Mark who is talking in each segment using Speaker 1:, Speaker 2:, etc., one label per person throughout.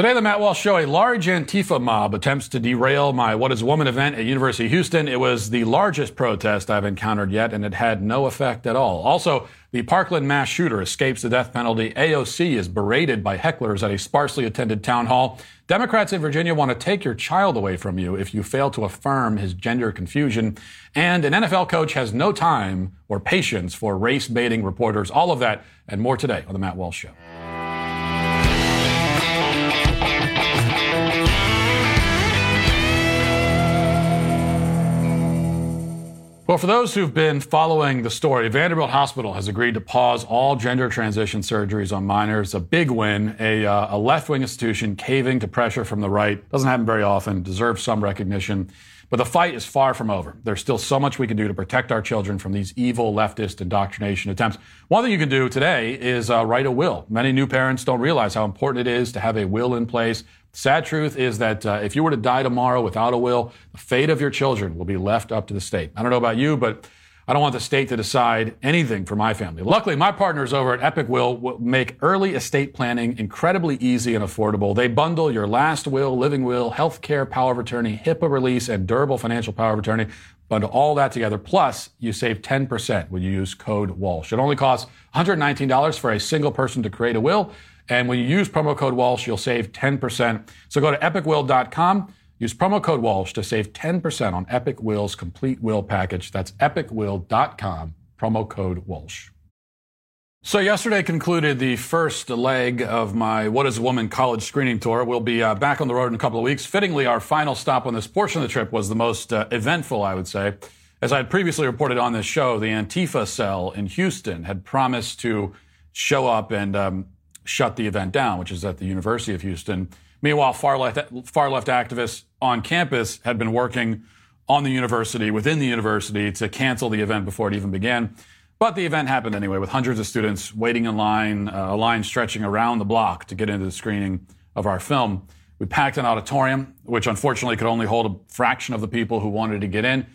Speaker 1: Today, the Matt Walsh Show, a large Antifa mob attempts to derail my What is Woman event at University of Houston. It was the largest protest I've encountered yet, and it had no effect at all. Also, the Parkland mass shooter escapes the death penalty. AOC is berated by hecklers at a sparsely attended town hall. Democrats in Virginia want to take your child away from you if you fail to affirm his gender confusion. And an NFL coach has no time or patience for race baiting reporters. All of that and more today on The Matt Walsh Show. Well, for those who've been following the story, Vanderbilt Hospital has agreed to pause all gender transition surgeries on minors. A big win. A, uh, a left wing institution caving to pressure from the right. Doesn't happen very often, deserves some recognition. But the fight is far from over. There's still so much we can do to protect our children from these evil leftist indoctrination attempts. One thing you can do today is uh, write a will. Many new parents don't realize how important it is to have a will in place Sad truth is that uh, if you were to die tomorrow without a will, the fate of your children will be left up to the state. I don't know about you, but I don't want the state to decide anything for my family. Luckily, my partners over at Epic Will make early estate planning incredibly easy and affordable. They bundle your last will, living will, health care power of attorney, HIPAA release, and durable financial power of attorney. Bundle all that together. Plus, you save 10% when you use code Walsh. It only costs $119 for a single person to create a will. And when you use promo code Walsh, you'll save 10%. So go to epicwill.com. Use promo code Walsh to save 10% on Epic Will's complete will package. That's epicwill.com, promo code Walsh. So yesterday concluded the first leg of my What is a Woman college screening tour. We'll be uh, back on the road in a couple of weeks. Fittingly, our final stop on this portion of the trip was the most uh, eventful, I would say. As I had previously reported on this show, the Antifa cell in Houston had promised to show up and um, shut the event down, which is at the University of Houston. Meanwhile, far left, far left activists on campus had been working on the university, within the university, to cancel the event before it even began. But the event happened anyway, with hundreds of students waiting in line, uh, a line stretching around the block to get into the screening of our film. We packed an auditorium, which unfortunately could only hold a fraction of the people who wanted to get in.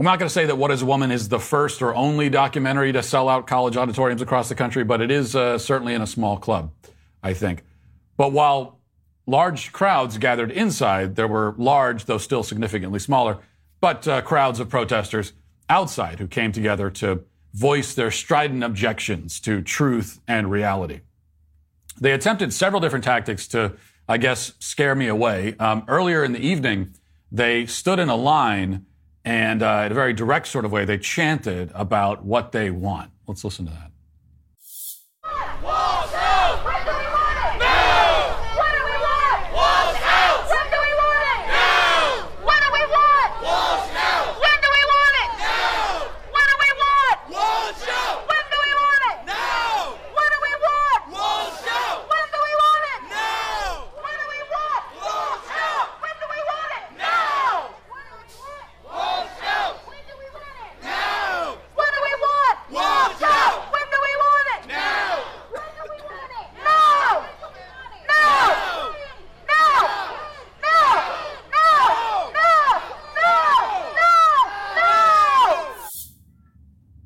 Speaker 1: I'm not going to say that What is a Woman is the first or only documentary to sell out college auditoriums across the country, but it is uh, certainly in a small club, I think. But while large crowds gathered inside, there were large, though still significantly smaller, but uh, crowds of protesters outside who came together to voice their strident objections to truth and reality. They attempted several different tactics to, I guess, scare me away. Um, earlier in the evening, they stood in a line and uh, in a very direct sort of way, they chanted about what they want. Let's listen to that.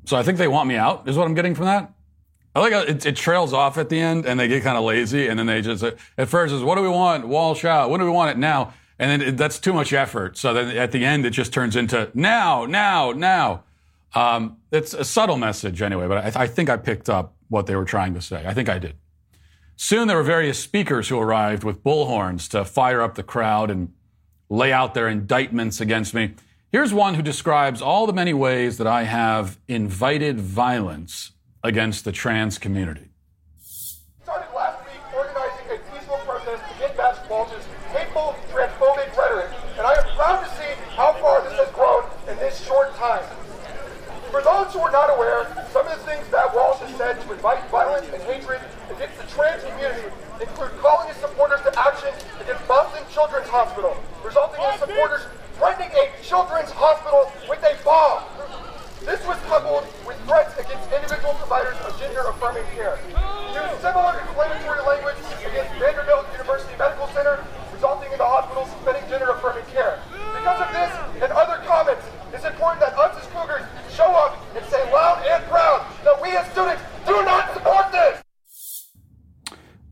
Speaker 1: So I think they want me out, is what I'm getting from that. I like it, it trails off at the end and they get kind of lazy and then they just, at first is what do we want? Walsh out. What do we want it now? And then it, that's too much effort. So then at the end, it just turns into now, now, now. Um, it's a subtle message anyway, but I, I think I picked up what they were trying to say. I think I did. Soon there were various speakers who arrived with bullhorns to fire up the crowd and lay out their indictments against me. Here's one who describes all the many ways that I have invited violence against the trans community.
Speaker 2: Started last week organizing a peaceful protest to get past Walsh's hateful, transphobic rhetoric, and I am proud to see how far this has grown in this short time. For those who are not aware, some of the things that Walsh has said to invite violence and hatred against the trans community include calling his supporters to action against Boston Children's Hospital, resulting in supporters threatening a children's hospital with a bomb. This was coupled with threats against individual providers of gender-affirming care. Used similar inflammatory language against Vanderbilt University Medical Center, resulting in the hospital suspending gender-affirming care. Because of this and other comments, it's important that us as Cougars show up and say loud and proud that we as students do not support this.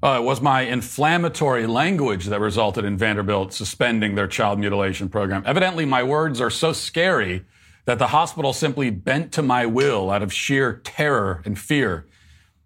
Speaker 1: Uh, was my inflammatory language that resulted in Vanderbilt suspending their child mutilation program. Evidently, my words are so scary that the hospital simply bent to my will out of sheer terror and fear.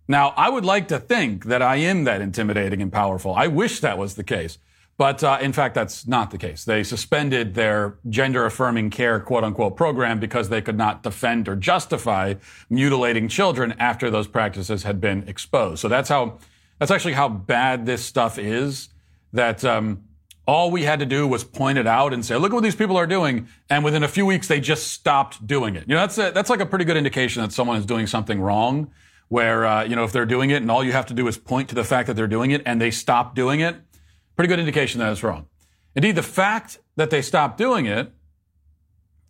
Speaker 1: Now, I would like to think that I am that intimidating and powerful. I wish that was the case. But uh, in fact, that's not the case. They suspended their gender affirming care quote unquote program because they could not defend or justify mutilating children after those practices had been exposed. So that's how, that's actually how bad this stuff is that, um, all we had to do was point it out and say, look at what these people are doing. And within a few weeks, they just stopped doing it. You know, that's a, that's like a pretty good indication that someone is doing something wrong where, uh, you know, if they're doing it and all you have to do is point to the fact that they're doing it and they stop doing it, pretty good indication that it's wrong. Indeed, the fact that they stopped doing it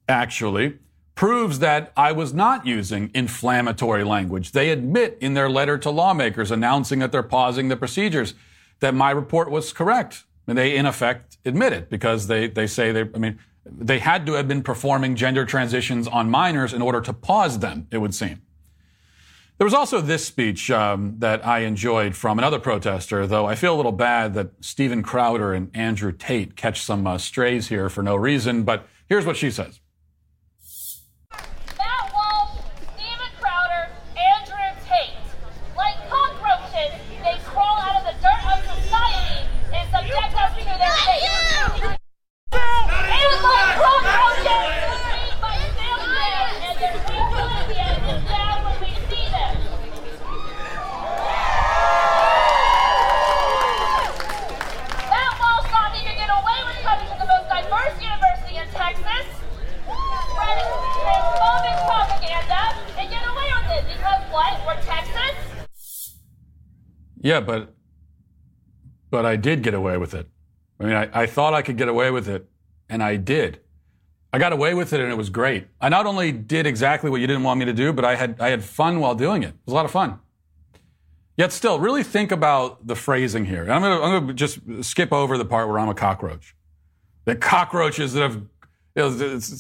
Speaker 1: actually proves that I was not using inflammatory language. They admit in their letter to lawmakers announcing that they're pausing the procedures that my report was correct. And they, in effect, admit it because they, they say they, I mean, they had to have been performing gender transitions on minors in order to pause them, it would seem. There was also this speech um, that I enjoyed from another protester, though I feel a little bad that Stephen Crowder and Andrew Tate catch some uh, strays here for no reason, but here's what she says. Yeah, but but I did get away with it. I mean, I, I thought I could get away with it, and I did. I got away with it, and it was great. I not only did exactly what you didn't want me to do, but I had I had fun while doing it. It was a lot of fun. Yet still, really think about the phrasing here. I'm gonna I'm gonna just skip over the part where I'm a cockroach. The cockroaches that have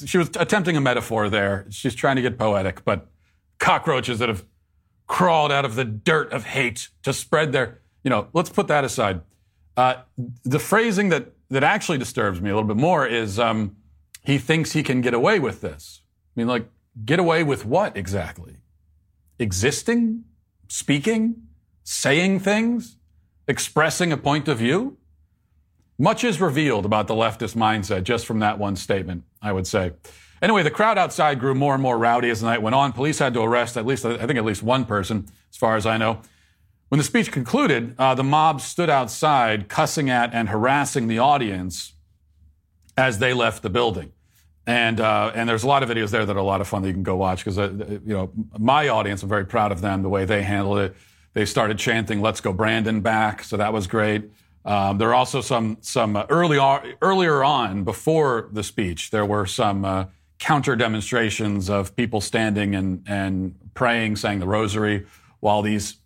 Speaker 1: she was attempting a metaphor there. She's trying to get poetic, but cockroaches that have crawled out of the dirt of hate to spread their, you know, let's put that aside. Uh, the phrasing that, that actually disturbs me a little bit more is um, he thinks he can get away with this. I mean, like, get away with what exactly? Existing? Speaking? Saying things? Expressing a point of view? Much is revealed about the leftist mindset just from that one statement, I would say. Anyway, the crowd outside grew more and more rowdy as the night went on. Police had to arrest at least, I think, at least one person, as far as I know. When the speech concluded, uh, the mob stood outside, cussing at and harassing the audience as they left the building. And uh, and there's a lot of videos there that are a lot of fun that you can go watch because uh, you know my audience, I'm very proud of them the way they handled it. They started chanting "Let's go Brandon back," so that was great. Um, there are also some some uh, early earlier on before the speech, there were some uh, counter demonstrations of people standing and, and praying, saying the rosary, while these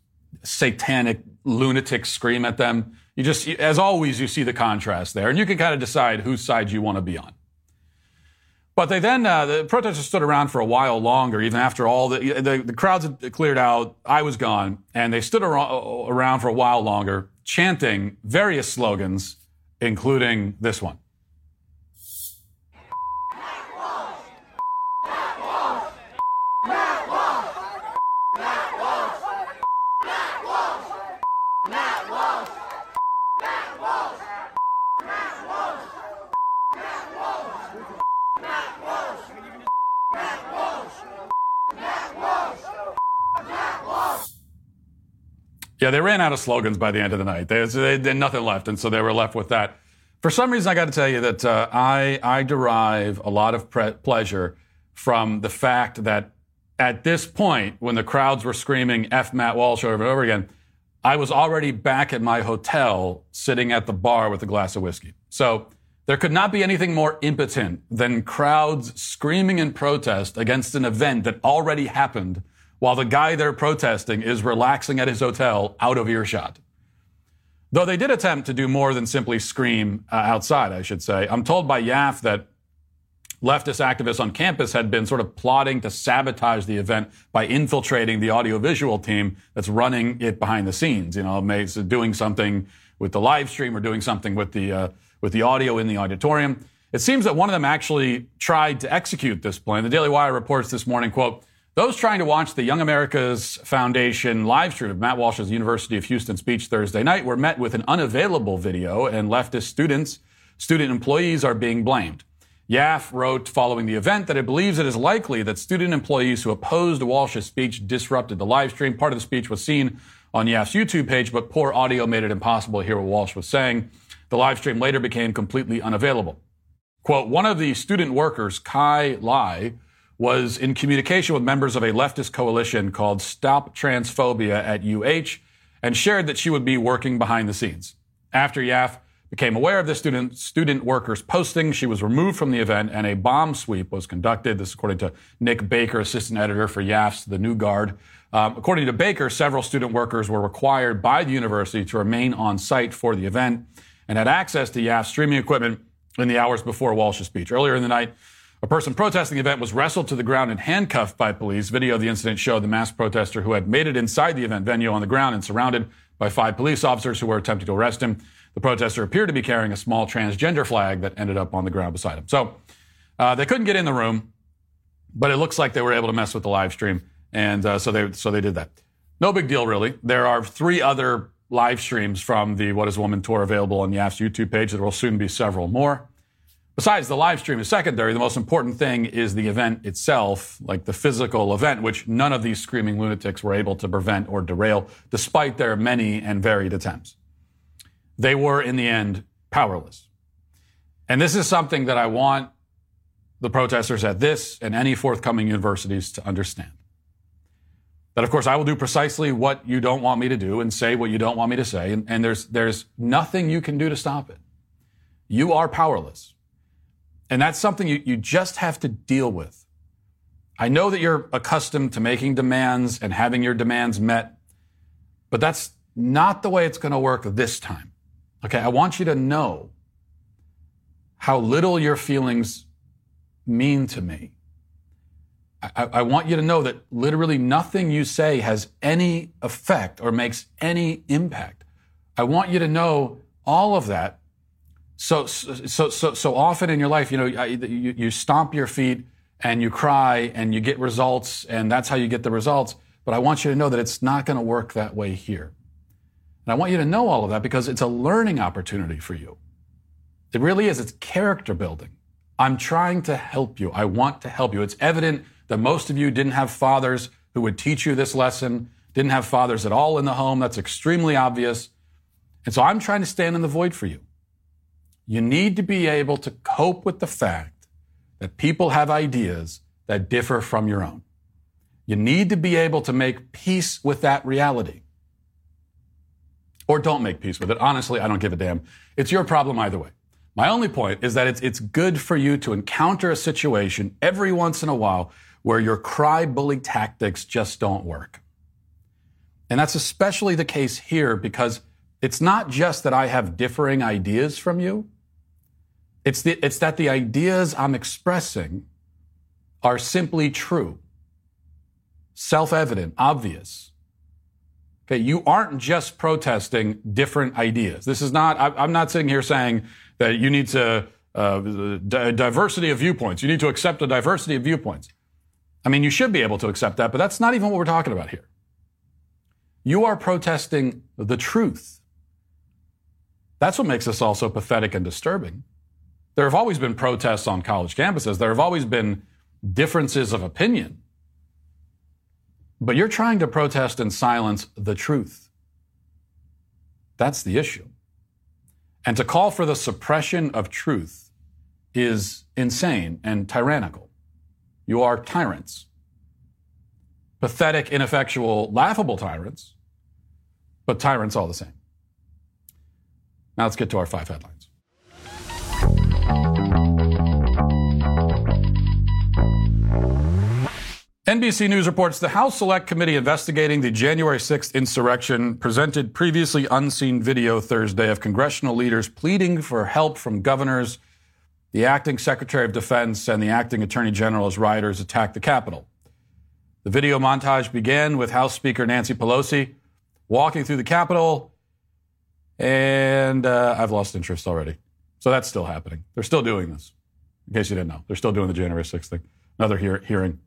Speaker 1: satanic lunatics scream at them. You just, as always, you see the contrast there, and you can kind of decide whose side you want to be on. But they then, uh, the protesters stood around for a while longer, even after all the, the, the crowds had cleared out. I was gone, and they stood around for a while longer, chanting various slogans, including this one. Yeah, they ran out of slogans by the end of the night. They, they had nothing left, and so they were left with that. For some reason, I got to tell you that uh, I, I derive a lot of pre- pleasure from the fact that at this point, when the crowds were screaming F Matt Walsh over and over again, I was already back at my hotel sitting at the bar with a glass of whiskey. So there could not be anything more impotent than crowds screaming in protest against an event that already happened while the guy they're protesting is relaxing at his hotel out of earshot. Though they did attempt to do more than simply scream uh, outside, I should say. I'm told by YAF that leftist activists on campus had been sort of plotting to sabotage the event by infiltrating the audiovisual team that's running it behind the scenes. You know, doing something with the live stream or doing something with the uh, with the audio in the auditorium. It seems that one of them actually tried to execute this plan. The Daily Wire reports this morning, quote, those trying to watch the Young America's Foundation live stream of Matt Walsh's University of Houston speech Thursday night were met with an unavailable video, and leftist students, student employees are being blamed. YAF wrote following the event that it believes it is likely that student employees who opposed Walsh's speech disrupted the live stream. Part of the speech was seen on YAF's YouTube page, but poor audio made it impossible to hear what Walsh was saying. The live stream later became completely unavailable. Quote, one of the student workers, Kai Lai, was in communication with members of a leftist coalition called Stop Transphobia at UH and shared that she would be working behind the scenes. After YAF became aware of the student, student workers posting. She was removed from the event and a bomb sweep was conducted. This according to Nick Baker, assistant editor for YAF's The New Guard. Um, according to Baker, several student workers were required by the university to remain on site for the event and had access to YAF's streaming equipment in the hours before Walsh's speech. Earlier in the night, a person protesting the event was wrestled to the ground and handcuffed by police. Video of the incident showed the masked protester who had made it inside the event venue on the ground and surrounded by five police officers who were attempting to arrest him. The protester appeared to be carrying a small transgender flag that ended up on the ground beside him. So uh, they couldn't get in the room, but it looks like they were able to mess with the live stream, and uh, so they so they did that. No big deal, really. There are three other live streams from the What Is Woman tour available on YAF's YouTube page. There will soon be several more. Besides, the live stream is secondary. The most important thing is the event itself, like the physical event, which none of these screaming lunatics were able to prevent or derail, despite their many and varied attempts they were in the end powerless. And this is something that I want the protesters at this and any forthcoming universities to understand. That, of course, I will do precisely what you don't want me to do and say what you don't want me to say. And, and there's, there's nothing you can do to stop it. You are powerless. And that's something you, you just have to deal with. I know that you're accustomed to making demands and having your demands met, but that's not the way it's going to work this time. Okay, I want you to know how little your feelings mean to me. I, I, want you to know that literally nothing you say has any effect or makes any impact. I want you to know all of that. So, so, so, so often in your life, you know, you, you stomp your feet and you cry and you get results and that's how you get the results. But I want you to know that it's not going to work that way here. And I want you to know all of that because it's a learning opportunity for you. It really is. It's character building. I'm trying to help you. I want to help you. It's evident that most of you didn't have fathers who would teach you this lesson, didn't have fathers at all in the home. That's extremely obvious. And so I'm trying to stand in the void for you. You need to be able to cope with the fact that people have ideas that differ from your own. You need to be able to make peace with that reality or don't make peace with it. Honestly, I don't give a damn. It's your problem either way. My only point is that it's, it's good for you to encounter a situation every once in a while where your cry bully tactics just don't work. And that's especially the case here because it's not just that I have differing ideas from you. It's, the, it's that the ideas I'm expressing are simply true, self evident, obvious. Okay, you aren't just protesting different ideas. This is not, I, am not sitting here saying that you need to, uh, diversity of viewpoints. You need to accept a diversity of viewpoints. I mean, you should be able to accept that, but that's not even what we're talking about here. You are protesting the truth. That's what makes this all so pathetic and disturbing. There have always been protests on college campuses. There have always been differences of opinion. But you're trying to protest and silence the truth. That's the issue. And to call for the suppression of truth is insane and tyrannical. You are tyrants. Pathetic, ineffectual, laughable tyrants, but tyrants all the same. Now let's get to our five headlines. NBC News reports the House Select Committee investigating the January 6th insurrection presented previously unseen video Thursday of congressional leaders pleading for help from governors the acting Secretary of Defense and the acting Attorney General as rioters attacked the Capitol. The video montage began with House Speaker Nancy Pelosi walking through the Capitol, and uh, I've lost interest already. So that's still happening. They're still doing this. In case you didn't know, they're still doing the January 6th thing. Another hear- hearing.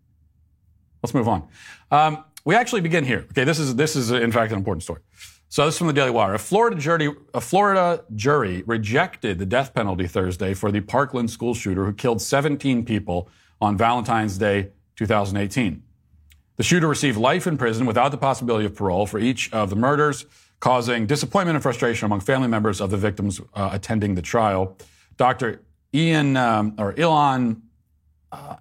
Speaker 1: Let's move on. Um, we actually begin here. Okay, this is this is in fact an important story. So this is from the Daily Wire. A Florida jury, a Florida jury rejected the death penalty Thursday for the Parkland school shooter who killed 17 people on Valentine's Day 2018. The shooter received life in prison without the possibility of parole for each of the murders, causing disappointment and frustration among family members of the victims uh, attending the trial. Dr. Ian um, or Ilan uh,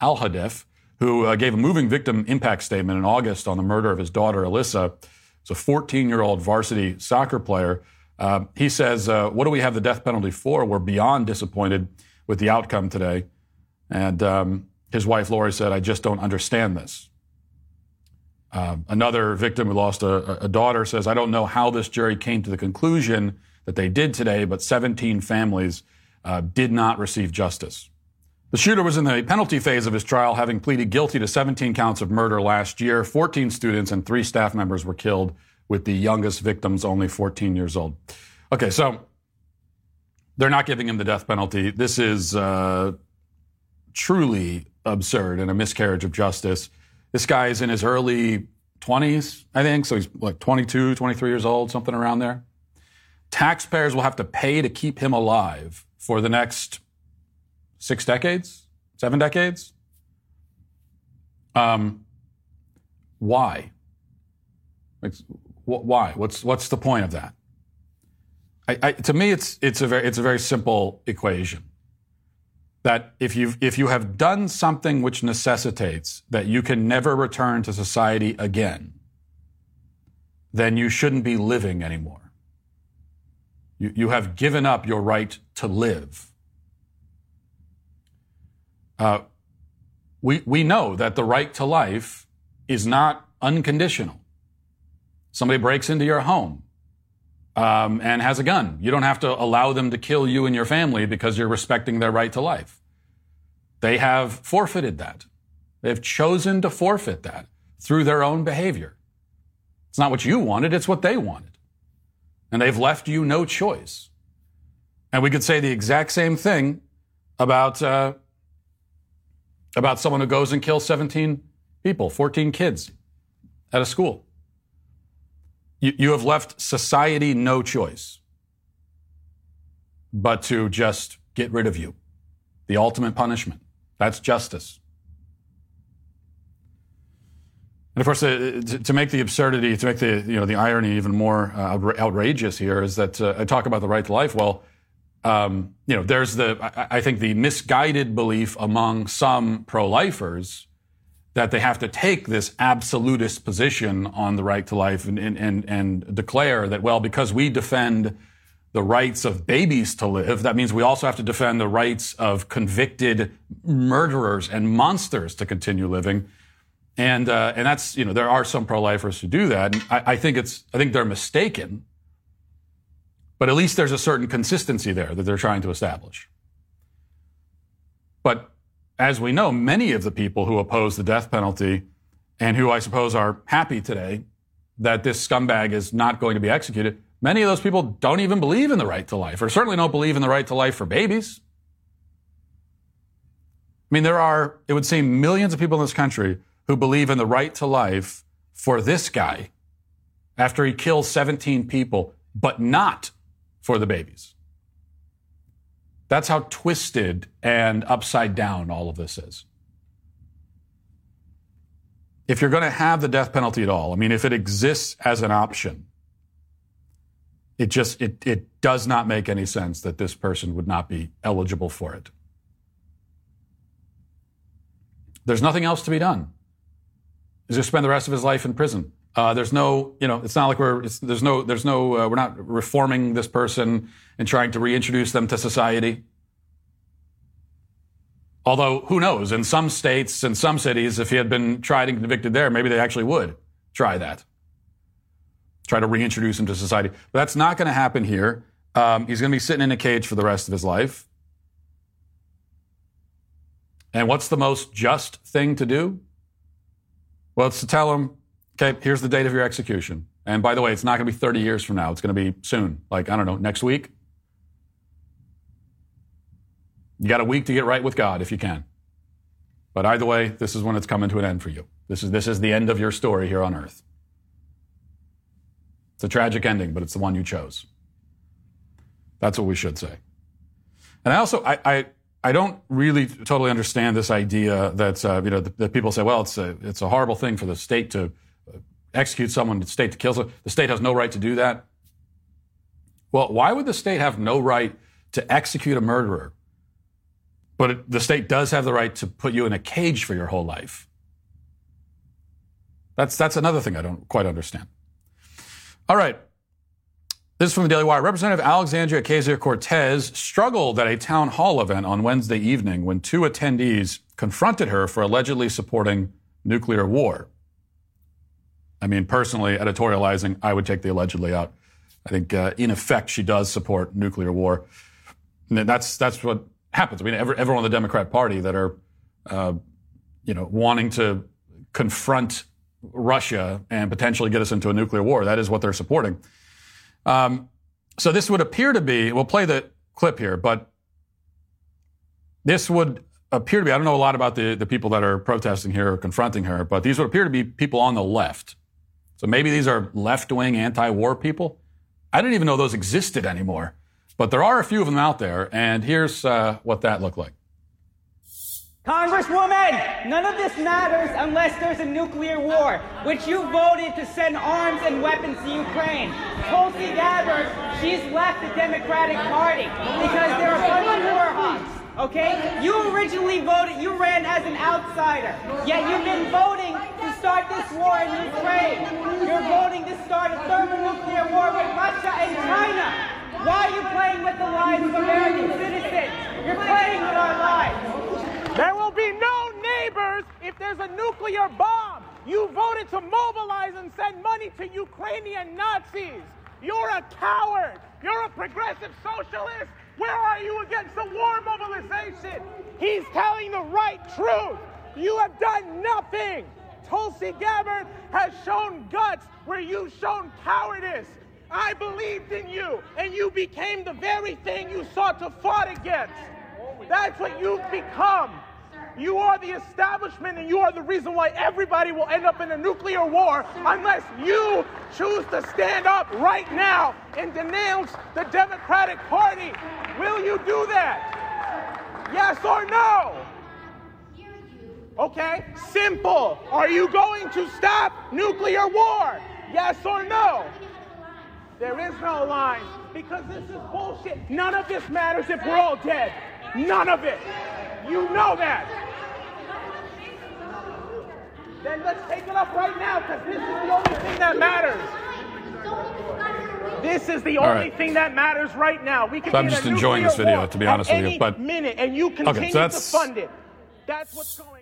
Speaker 1: Alhadeff, who uh, gave a moving victim impact statement in August on the murder of his daughter Alyssa, is a 14-year-old varsity soccer player. Uh, he says, uh, "What do we have the death penalty for? We're beyond disappointed with the outcome today." And um, his wife, Lori, said, I just don't understand this. Uh, another victim who lost a, a, daughter says, I don't know how this jury came to the conclusion that they did today, but 17 families uh, did not receive justice. The shooter was in the penalty phase of his trial, having pleaded guilty to 17 counts of murder last year. 14 students and three staff members were killed, with the youngest victims only 14 years old. Okay, so they're not giving him the death penalty. This is uh, truly absurd and a miscarriage of justice. This guy is in his early 20s, I think. So he's like 22, 23 years old, something around there. Taxpayers will have to pay to keep him alive for the next six decades, seven decades. Um, why? Wh- why? What's what's the point of that? I, I, to me, it's it's a very it's a very simple equation that if you if you have done something which necessitates that you can never return to society again, then you shouldn't be living anymore. You, you have given up your right to live. Uh, we, we know that the right to life is not unconditional. Somebody breaks into your home um, and has a gun. You don't have to allow them to kill you and your family because you're respecting their right to life. They have forfeited that. They've chosen to forfeit that through their own behavior. It's not what you wanted, it's what they wanted. And they've left you no choice. And we could say the exact same thing about, uh, about someone who goes and kills 17 people, 14 kids at a school. You, you have left society no choice but to just get rid of you. The ultimate punishment. That's justice. And of course, uh, to, to, make the absurdity, to make the you know the irony even more uh, outrageous here is that uh, I talk about the right to life. Well, um, you know, there's the I, think the misguided belief among some pro-lifers that they have to take this absolutist position on the right to life and, and, and, declare that, well, because we defend the rights of babies to live, that means we also have to defend the rights of convicted murderers and monsters to continue living. And, uh, and that's, you know, there are some pro-lifers who do that. And I, I think it's, I think they're mistaken. But at least there's a certain consistency there that they're trying to establish. But as we know, many of the people who oppose the death penalty and who I suppose are happy today that this scumbag is not going to be executed, many of those people don't even believe in the right to life, or certainly don't believe in the right to life for babies. I mean, there are, it would seem, millions of people in this country who believe in the right to life for this guy after he kills 17 people, but not for the babies. That's how twisted and upside down all of this is. If you're going to have the death penalty at all, I mean, if it exists as an option, it just it, it does not make any sense that this person would not be eligible for it. There's nothing else to be done. He's going to spend the rest of his life in prison. Uh, there's no, you know, it's not like we're, there's no, there's no, uh, we're not reforming this person and trying to reintroduce them to society. Although, who knows? In some states, in some cities, if he had been tried and convicted there, maybe they actually would try that. Try to reintroduce him to society. But that's not going to happen here. Um, he's going to be sitting in a cage for the rest of his life. And what's the most just thing to do? Well, it's to tell them, okay, here's the date of your execution. And by the way, it's not going to be 30 years from now. It's going to be soon. Like, I don't know, next week. You got a week to get right with God if you can. But either way, this is when it's coming to an end for you. This is, this is the end of your story here on earth. It's a tragic ending, but it's the one you chose. That's what we should say. And I also, I, I, I don't really totally understand this idea that, uh, you know, that people say, well, it's a, it's a horrible thing for the state to execute someone, the state to kill someone. The state has no right to do that. Well, why would the state have no right to execute a murderer? But it, the state does have the right to put you in a cage for your whole life. That's, that's another thing I don't quite understand. All right. This is from the Daily Wire. Representative Alexandria Ocasio Cortez struggled at a town hall event on Wednesday evening when two attendees confronted her for allegedly supporting nuclear war. I mean, personally, editorializing, I would take the allegedly out. I think, uh, in effect, she does support nuclear war. And that's that's what happens. I mean, every, everyone in the Democrat Party that are, uh, you know, wanting to confront Russia and potentially get us into a nuclear war. That is what they're supporting. Um, so this would appear to be, we'll play the clip here, but this would appear to be, I don't know a lot about the, the people that are protesting here or confronting her, but these would appear to be people on the left. So maybe these are left wing anti war people. I didn't even know those existed anymore, but there are a few of them out there, and here's uh, what that looked like.
Speaker 3: Congresswoman, none of this matters unless there's a nuclear war, which you voted to send arms and weapons to Ukraine. Tulsi Gabbard, she's left the Democratic Party because there are of war hawks. Okay? You originally voted, you ran as an outsider, yet you've been to start this war in Ukraine. You're voting to start a thermonuclear war with Russia and China. Why are you playing with the lives of American citizens? You're playing with our lives.
Speaker 4: There will be no neighbors if there's a nuclear bomb. You voted to mobilize and send money to Ukrainian Nazis. You're a coward. You're a progressive socialist. Where are you against the war mobilization? He's telling the right truth. You have done nothing. Tulsi Gabbard has shown guts where you've shown cowardice. I believed in you, and you became the very thing you sought to fight against. That's what you've become. You are the establishment and you are the reason why everybody will end up in a nuclear war unless you choose to stand up right now and denounce the Democratic Party. Will you do that? Yes or no? Okay, simple. Are you going to stop nuclear war? Yes or no? There is no line because this is bullshit. None of this matters if we're all dead. None of it. You know that. Then let's take it up right now because this is the only thing that matters. This is the only right. thing that matters right now. We can
Speaker 1: so I'm just enjoying this video, to be honest with you. But
Speaker 4: minute, and you continue okay, so to fund it. That's what's going on.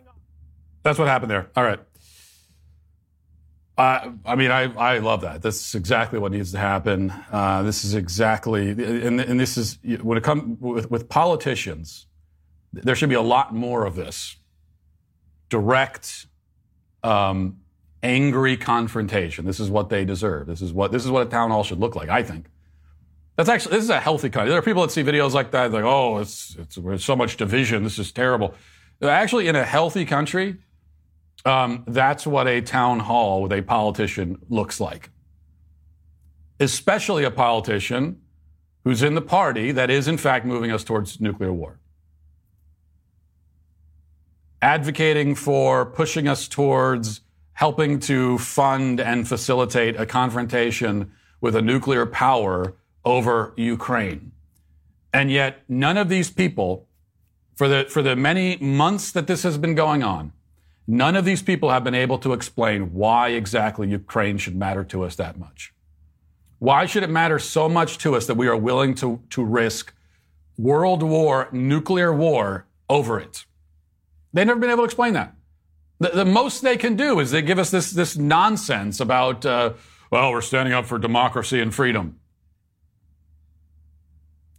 Speaker 1: That's what happened there. All right. I mean, I, I love that. This is exactly what needs to happen. Uh, this is exactly, and, and this is when it comes with, with politicians, there should be a lot more of this direct, um, angry confrontation. This is what they deserve. This is what this is what a town hall should look like. I think. That's actually this is a healthy country. There are people that see videos like that, like, oh, it's it's there's so much division. This is terrible. Actually, in a healthy country, um, that's what a town hall with a politician looks like. Especially a politician who's in the party that is, in fact, moving us towards nuclear war. Advocating for pushing us towards helping to fund and facilitate a confrontation with a nuclear power over Ukraine. And yet, none of these people, for the, for the many months that this has been going on, None of these people have been able to explain why exactly Ukraine should matter to us that much. Why should it matter so much to us that we are willing to, to risk world war, nuclear war over it? They've never been able to explain that. The, the most they can do is they give us this, this nonsense about, uh, well, we're standing up for democracy and freedom.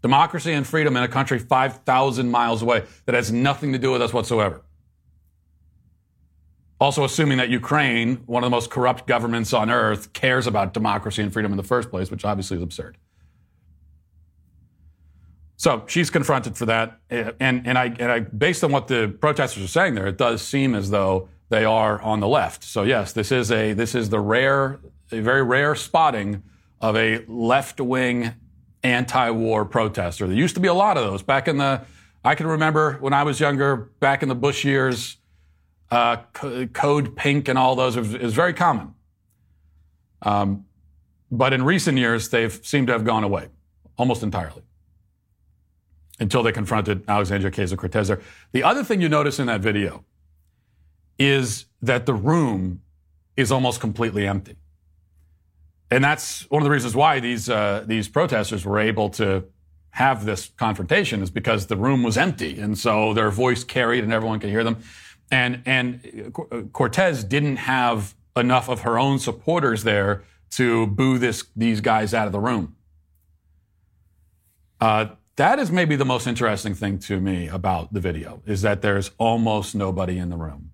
Speaker 1: Democracy and freedom in a country 5,000 miles away that has nothing to do with us whatsoever. Also, assuming that Ukraine, one of the most corrupt governments on earth, cares about democracy and freedom in the first place, which obviously is absurd. So she's confronted for that, eh, and and I and I based on what the protesters are saying there, it does seem as though they are on the left. So yes, this is a this is the rare, a very rare spotting of a left wing anti-war protester. There used to be a lot of those back in the. I can remember when I was younger, back in the Bush years, uh, Code Pink and all those is, very common. Um, but in recent years, they've seemed to have gone away almost entirely until they confronted Alexandria Ocasio Cortez there. The other thing you notice in that video is that the room is almost completely empty. And that's one of the reasons why these, uh, these protesters were able to have this confrontation is because the room was empty. And so their voice carried and everyone could hear them. And, and Cortez didn't have enough of her own supporters there to boo this, these guys out of the room. Uh, that is maybe the most interesting thing to me about the video is that there's almost nobody in the room.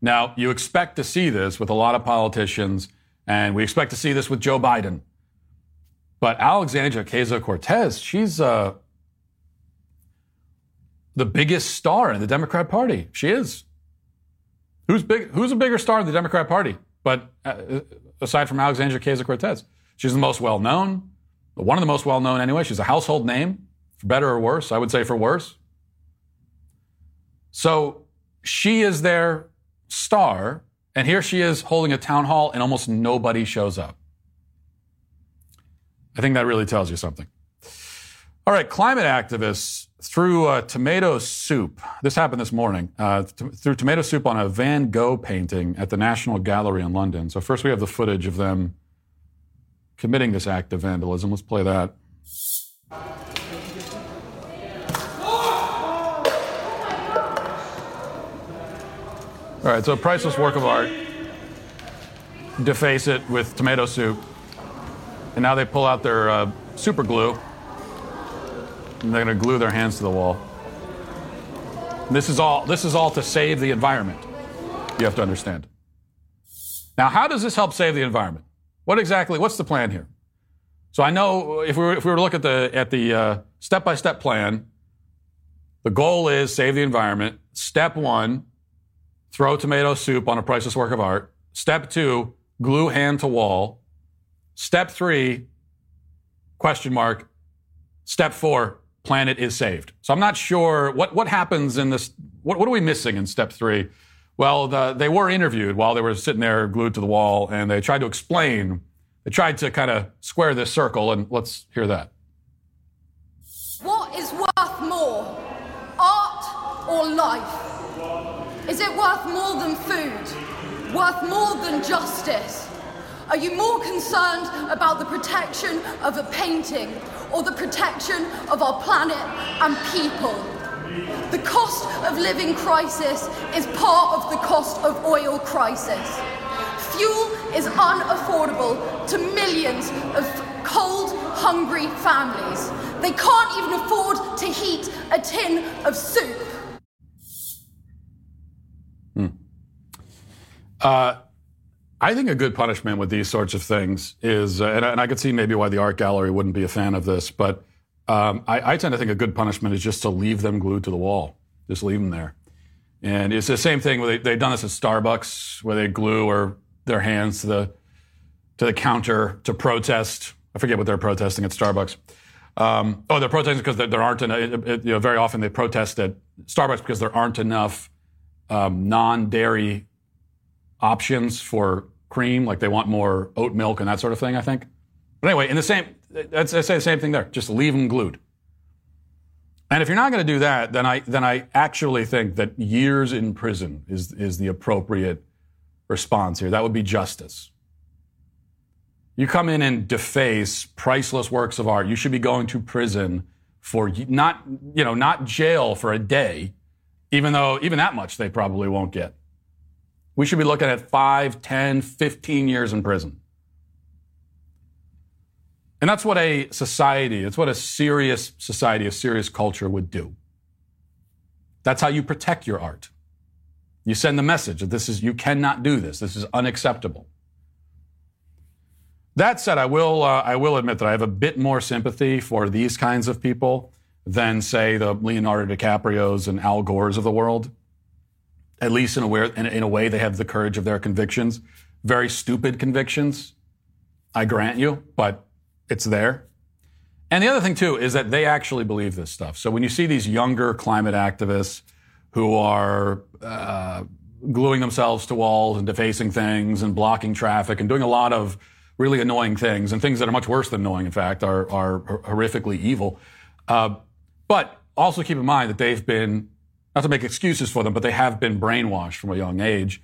Speaker 1: Now, you expect to see this with a lot of politicians, and we expect to see this with Joe Biden. But Alexandria Ocasio Cortez, she's uh, the biggest star in the Democrat Party. She is. Who's big? Who's a bigger star in the Democrat Party? But uh, aside from Alexandria Ocasio Cortez, she's the most well known one of the most well known anyway. She's a household name, for better or worse. I would say for worse. So she is their star, and here she is holding a town hall, and almost nobody shows up. I think that really tells you something. All right, climate activists threw uh, tomato soup. This happened this morning. Uh, t- tomato soup on a Van Gogh painting at the National Gallery in London. So first we have the footage of them committing this act of vandalism. Let's play that. All right, so a priceless work of art. Deface it with tomato soup. And now they pull out their uh, super glue. And they're going to glue their hands to the wall. this is all this is all to save the environment. You have to understand. Now, how does this help save the environment? What exactly, what's the plan here? So I know if we were, if we were to look at the, at the uh, step-by-step plan, the goal is save the environment. Step one, throw tomato soup on a priceless work of art. Step two, glue hand to wall. Step three, question mark. Step four, planet is saved. So I'm not sure what, what happens in this. What, what are we missing in step three? Well, the, they were interviewed while they were sitting there glued to the wall, and they tried to explain. They tried to kind of square this circle, and let's hear that.
Speaker 5: What is worth more, art or life? Is it worth more than food? Worth more than justice? Are you more concerned about the protection of a painting or the protection of our planet and people? The cost of living crisis is part of the cost of oil crisis. Fuel is unaffordable to millions of cold, hungry families. They can't even afford to heat a tin of soup.
Speaker 1: Hmm. Uh, I think a good punishment with these sorts of things is, uh, and, I, and I could see maybe why the art gallery wouldn't be a fan of this, but um, I, I, tend to think a good punishment is just to leave them glued to the wall. Just leave them there. And it's the same thing. They, have done this at Starbucks, where they glue or their hands to the to the counter to protest. I forget what they're protesting at Starbucks. Um, oh, they're protesting because there, there aren't. Enough, it, it, you know, very often they protest at Starbucks because there aren't enough um, non-dairy options for cream. Like they want more oat milk and that sort of thing. I think. But anyway, in the same, I say the same thing there. Just leave them glued. And if you're not going to do that, then I then I actually think that years in prison is is the appropriate response here. That would be justice. You come in and deface priceless works of art. You should be going to prison for not you know not jail for a day, even though even that much they probably won't get. We should be looking at 5, 10, 15 years in prison. And that's what a society, it's what a serious society, a serious culture would do. That's how you protect your art. You send the message that this is, you cannot do this. This is unacceptable. That said, I will, uh, I will admit that I have a bit more sympathy for these kinds of people than, say, the Leonardo DiCaprios and Al Gores of the world. At least in a, way, in, in a way, they have the courage of their convictions. Very stupid convictions, I grant you, but it's there. And the other thing, too, is that they actually believe this stuff. So when you see these younger climate activists who are uh, gluing themselves to walls and defacing things and blocking traffic and doing a lot of really annoying things and things that are much worse than annoying, in fact, are, are horrifically evil. Uh, but also keep in mind that they've been, not to make excuses for them, but they have been brainwashed from a young age.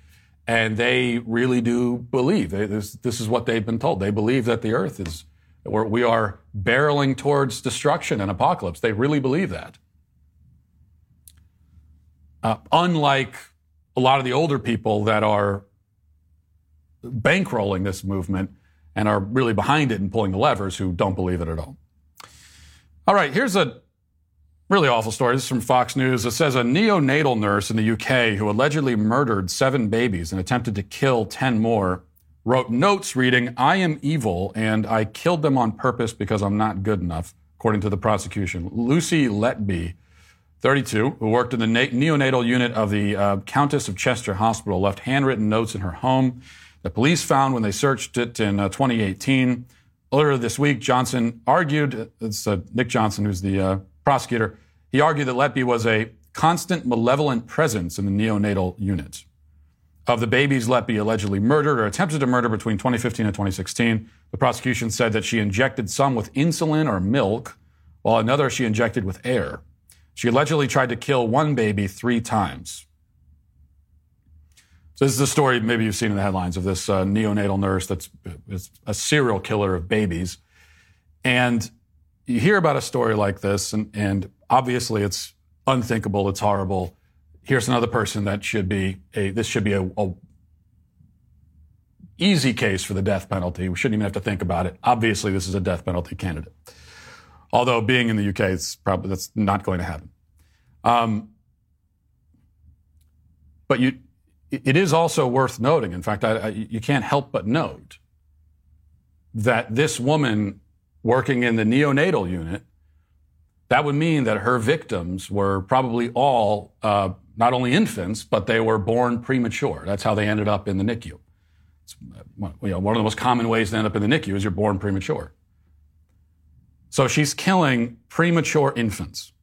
Speaker 1: And they really do believe they, this, this is what they've been told. They believe that the earth is we are barreling towards destruction and apocalypse. They really believe that. Uh, unlike a lot of the older people that are bankrolling this movement and are really behind it and pulling the levers who don't believe it at all. All right, here's a really awful story. This is from Fox News. It says a neonatal nurse in the UK who allegedly murdered seven babies and attempted to kill 10 more wrote notes reading, I am evil and I killed them on purpose because I'm not good enough, according to the prosecution. Lucy Letby, 32, who worked in the neonatal unit of the uh, Countess of Chester Hospital, left handwritten notes in her home that police found when they searched it in uh, 2018. Earlier this week, Johnson argued, it's uh, Nick Johnson, who's the uh, prosecutor, he argued that Letby was a constant malevolent presence in the neonatal unit of the babies Letby allegedly murdered or attempted to murder between 2015 and 2016. The prosecution said that she injected some with insulin or milk, while another she injected with air. She allegedly tried to kill one baby three times. So this is a story maybe you've seen in the headlines of this uh, neonatal nurse that's a serial killer of babies. And you hear about a story like this, and, and obviously it's unthinkable, it's horrible here's another person that should be a, this should be a, a easy case for the death penalty. We shouldn't even have to think about it. Obviously, this is a death penalty candidate. Although being in the UK, it's probably that's not going to happen. Um, but you, it is also worth noting. In fact, I, I, you can't help but note that this woman working in the neonatal unit, that would mean that her victims were probably all uh, not only infants, but they were born premature. That's how they ended up in the NICU. You know, one of the most common ways to end up in the NICU is you're born premature. So she's killing premature infants.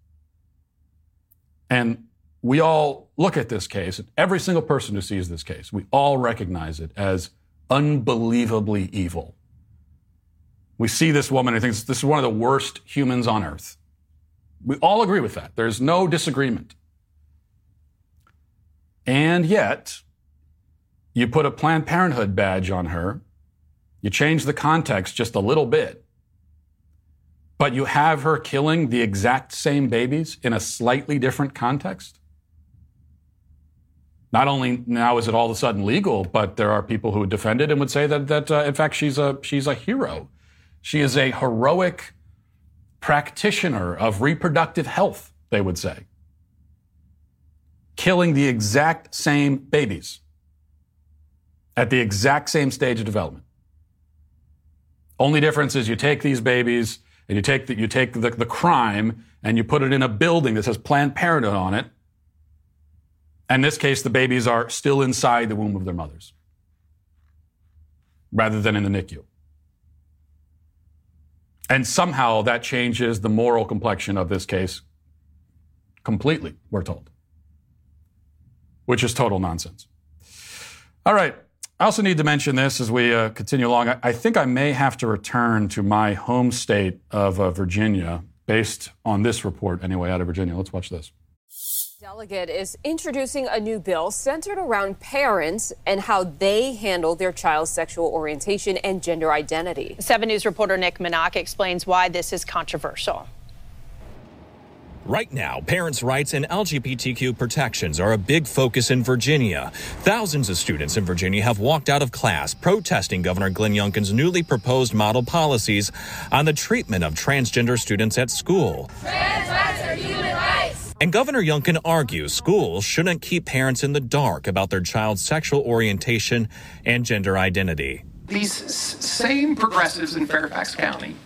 Speaker 1: And we all look at this case, every single person who sees this case, we all recognize it as unbelievably evil. We see this woman and think this is one of the worst humans on earth. We all agree with that. There's no disagreement. And yet, you put a Planned Parenthood badge on her, you change the context just a little bit, but you have her killing the exact same babies in a slightly different context. Not only now is it all of a sudden legal, but there are people who defend it and would say that, that uh, in fact, she's a, she's a hero. She is a heroic practitioner of reproductive health, they would say killing the exact same babies at the exact same stage of development. Only difference is you take these babies and you take the, you take the, the crime and you put it in a building that says Planned Parenthood on it. In this case, the babies are still inside the womb of their mothers rather than in the NICU. And somehow that changes the moral complexion of this case completely, we're told which is total nonsense. All right. I also need to mention this as we uh, continue along. I, I, think I may have to return to my home state of uh, Virginia based on this report, anyway, out of Virginia. Let's watch this.
Speaker 6: Delegate is introducing a new bill centered around parents and how they handle their child's sexual orientation and gender identity.
Speaker 7: 7 News reporter Nick Minock explains why this is controversial. Right now, parents' rights and LGBTQ protections are a big focus in Virginia. Thousands of students in Virginia have walked out of class protesting Governor Glenn Youngkin's newly proposed model policies on the treatment of transgender students at school.
Speaker 5: Trans
Speaker 7: And Governor Youngkin argues schools shouldn't keep parents in the dark about their child's sexual orientation and gender identity.
Speaker 8: These same progressives in Fairfax County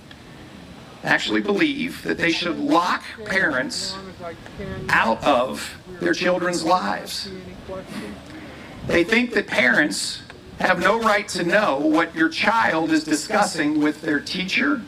Speaker 8: actually believe that they should lock parents out of their children's lives. They think that parents have no right to know what your child is discussing with their teacher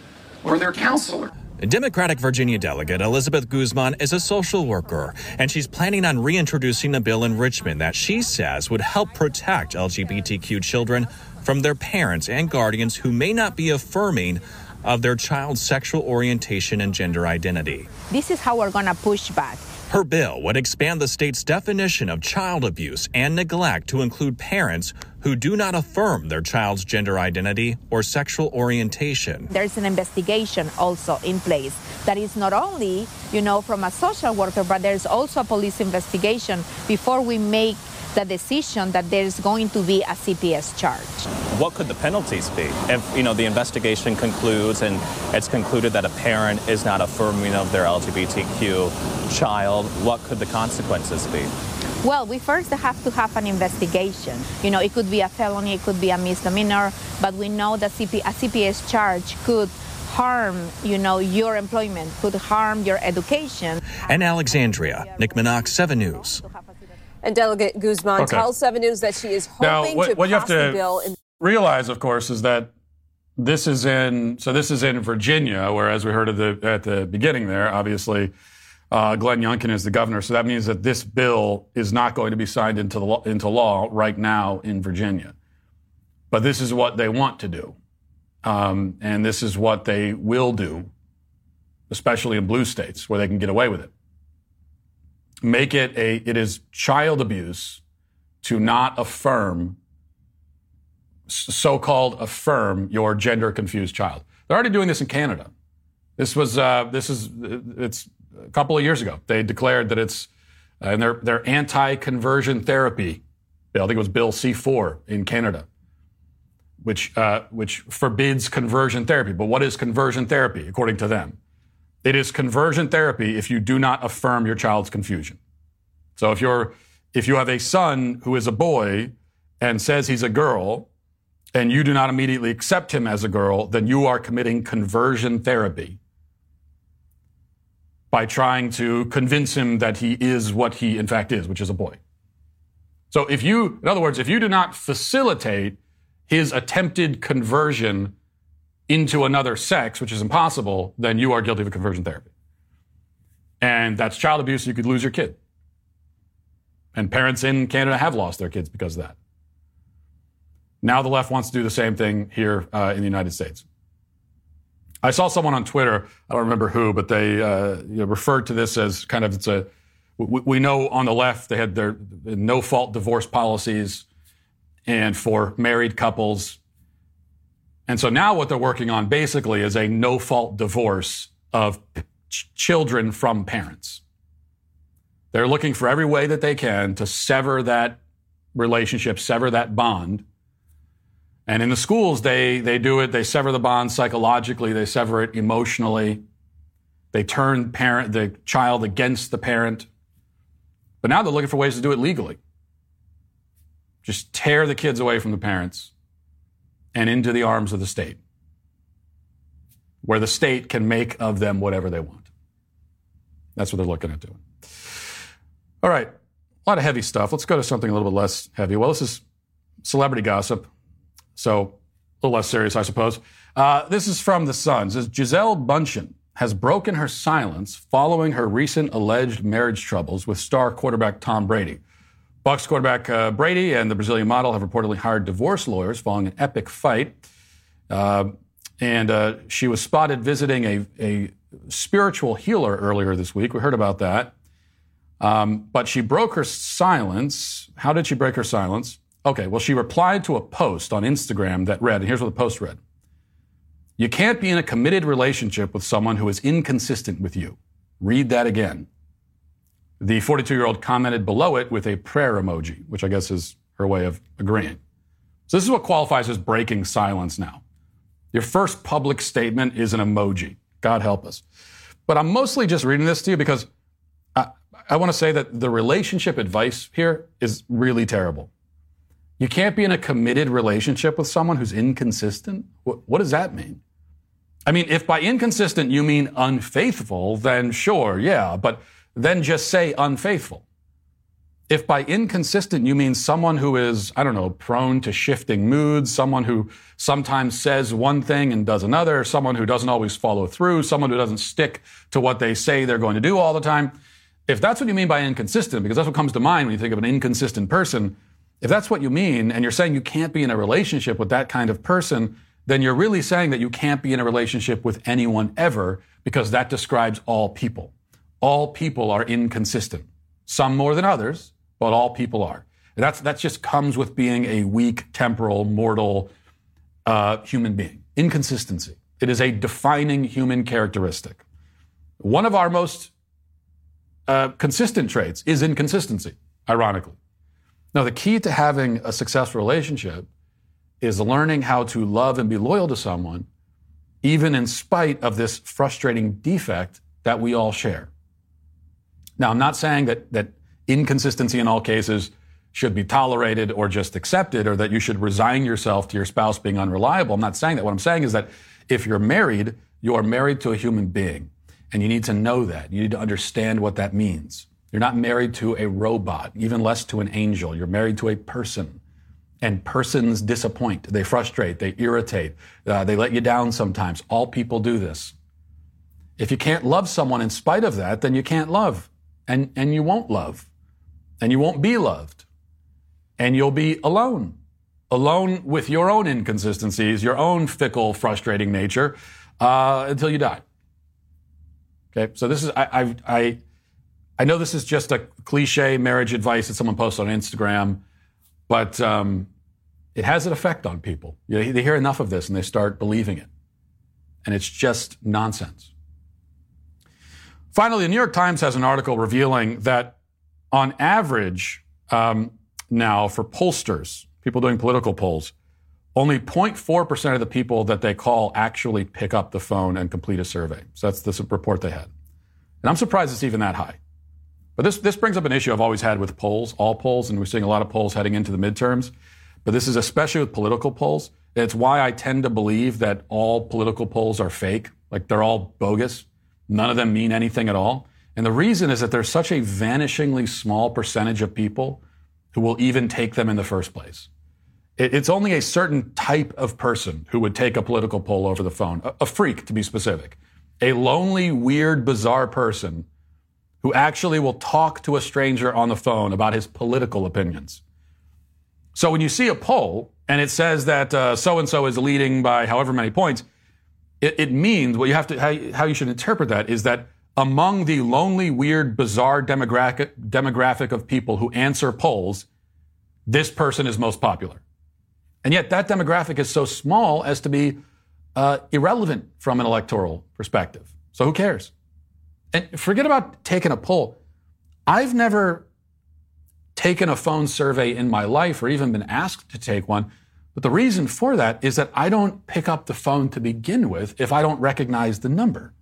Speaker 8: or their counselor.
Speaker 7: Democratic Virginia delegate Elizabeth Guzman is a social worker, and she's planning on reintroducing a bill in Richmond that she says would help protect LGBTQ children from their parents and guardians who may not be affirming of their child's sexual orientation and gender identity.
Speaker 9: This is how we're going to push back.
Speaker 7: Her bill would expand the state's definition of child abuse and neglect to include parents who do not affirm their child's gender identity or sexual orientation.
Speaker 9: There's an investigation also in place that is not only, you know, from a social worker, but there's also a police investigation before we make the decision that there's going to be a CPS charge.
Speaker 10: What could the penalties be if you know the investigation concludes and it's concluded that a parent is not affirming of their LGBTQ child? What could the consequences be?
Speaker 9: Well, we first have to have an investigation. You know, it could be a felony, it could be a misdemeanor, but we know that CP, a CPS charge could harm, you know, your employment, could harm your education.
Speaker 7: And Alexandria, Nick Minock, 7 News.
Speaker 6: And Delegate Guzman
Speaker 1: Okay.
Speaker 6: tells 7 News that she is hoping Now,
Speaker 1: what,
Speaker 6: to
Speaker 1: what you have
Speaker 6: pass the
Speaker 1: to
Speaker 6: bill in
Speaker 1: realize, of course, is that this is in so this is in Virginia, where as we heard at the at the beginning there, obviously uh, Glenn Youngkin is the governor, so that means that this bill is not going to be signed into the law, into law right now in Virginia. But this is what they want to do, um, and this is what they will do, especially in blue states where they can get away with it. Make it a it is child abuse to not affirm so-called affirm your gender confused child. They're already doing this in Canada. This was uh, this is it's a couple of years ago. They declared that it's uh, and their their anti-conversion therapy bill. I think it was Bill C4 in Canada, which uh, which forbids conversion therapy. But what is conversion therapy according to them? It is conversion therapy if you do not affirm your child's confusion. So if you're if you have a son who is a boy and says he's a girl, and you do not immediately accept him as a girl, then you are committing conversion therapy by trying to convince him that he is what he in fact is, which is a boy. So if you, in other words, if you do not facilitate his attempted conversion into another sex, which is impossible, then you are guilty of conversion therapy. And that's child abuse. You could lose your kid. And parents in Canada have lost their kids because of that. Now the left wants to do the same thing here uh, in the United States. I saw someone on Twitter, I don't remember who, but they uh, you know, referred to this as kind of it's a. We, we know on the left they had their no fault divorce policies, and for married couples. And so now what they're working on basically is a no fault divorce of ch- children from parents. They're looking for every way that they can to sever that relationship, sever that bond. And in the schools, they, they do it, they sever the bond psychologically, they sever it emotionally. They turn parent, the child against the parent. But now they're looking for ways to do it legally. Just tear the kids away from the parents and into the arms of the state, where the state can make of them whatever they want. That's what they're looking at doing. All right, a lot of heavy stuff. Let's go to something a little bit less heavy. Well, this is celebrity gossip, so a little less serious, I suppose. Uh, this is from The Sun. It says Gisele Bundchen has broken her silence following her recent alleged marriage troubles with star quarterback Tom Brady. Bucs quarterback uh, Brady and the Brazilian model have reportedly hired divorce lawyers following an epic fight. Uh, and uh, she was spotted visiting a, a spiritual healer earlier this week. We heard about that. Um, but she broke her silence. How did she break her silence? Okay, well, she replied to a post on Instagram that read, and here's what the post read You can't be in a committed relationship with someone who is inconsistent with you. Read that again. The 42 year old commented below it with a prayer emoji, which I guess is her way of agreeing. So this is what qualifies as breaking silence now. Your first public statement is an emoji. God help us. But I'm mostly just reading this to you because I, I want to say that the relationship advice here is really terrible. You can't be in a committed relationship with someone who's inconsistent. What, what does that mean? I mean, if by inconsistent you mean unfaithful, then sure, yeah, but then just say unfaithful. If by inconsistent you mean someone who is, I don't know, prone to shifting moods, someone who sometimes says one thing and does another, someone who doesn't always follow through, someone who doesn't stick to what they say they're going to do all the time, if that's what you mean by inconsistent, because that's what comes to mind when you think of an inconsistent person, if that's what you mean, and you're saying you can't be in a relationship with that kind of person, then you're really saying that you can't be in a relationship with anyone ever, because that describes all people. All people are inconsistent. Some more than others, but all people are. That's, that just comes with being a weak, temporal, mortal uh, human being. Inconsistency. It is a defining human characteristic. One of our most uh, consistent traits is inconsistency, ironically. Now, the key to having a successful relationship is learning how to love and be loyal to someone, even in spite of this frustrating defect that we all share. Now, I'm not saying that, that inconsistency in all cases should be tolerated or just accepted or that you should resign yourself to your spouse being unreliable. I'm not saying that. What I'm saying is that if you're married, you are married to a human being. And you need to know that. You need to understand what that means. You're not married to a robot, even less to an angel. You're married to a person. And persons disappoint. They frustrate. They irritate. Uh, they let you down sometimes. All people do this. If you can't love someone in spite of that, then you can't love. And, and you won't love and you won't be loved. And you'll be alone. Alone with your own inconsistencies, your own fickle, frustrating nature, uh, until you die. Okay, so this is, I, I, I, I, know this is just a cliche marriage advice that someone posts on Instagram, but um, it has an effect on people. You know, they hear enough of this and they start believing it. And it's just nonsense. Finally, the New York Times has an article revealing that on average, um, now for pollsters, people doing political polls, only 0.4% of the people that they call actually pick up the phone and complete a survey. So that's the report they had. And I'm surprised it's even that high. But this, this brings up an issue I've always had with polls, all polls, and we're seeing a lot of polls heading into the midterms. But this is especially with political polls. It's why I tend to believe that all political polls are fake, like they're all bogus. None of them mean anything at all. And the reason is that there's such a vanishingly small percentage of people who will even take them in the first place. It's only a certain type of person who would take a political poll over the phone, a freak to be specific, a lonely, weird, bizarre person who actually will talk to a stranger on the phone about his political opinions. So when you see a poll and it says that so and so is leading by however many points, it, it means what you have to how, how you should interpret that is that among the lonely, weird, bizarre demographic, demographic of people who answer polls, this person is most popular. And yet that demographic is so small as to be uh, irrelevant from an electoral perspective. So who cares? And forget about taking a poll. I've never taken a phone survey in my life or even been asked to take one. But the reason for that is that I don't pick up the phone to begin with if I don't recognize the number.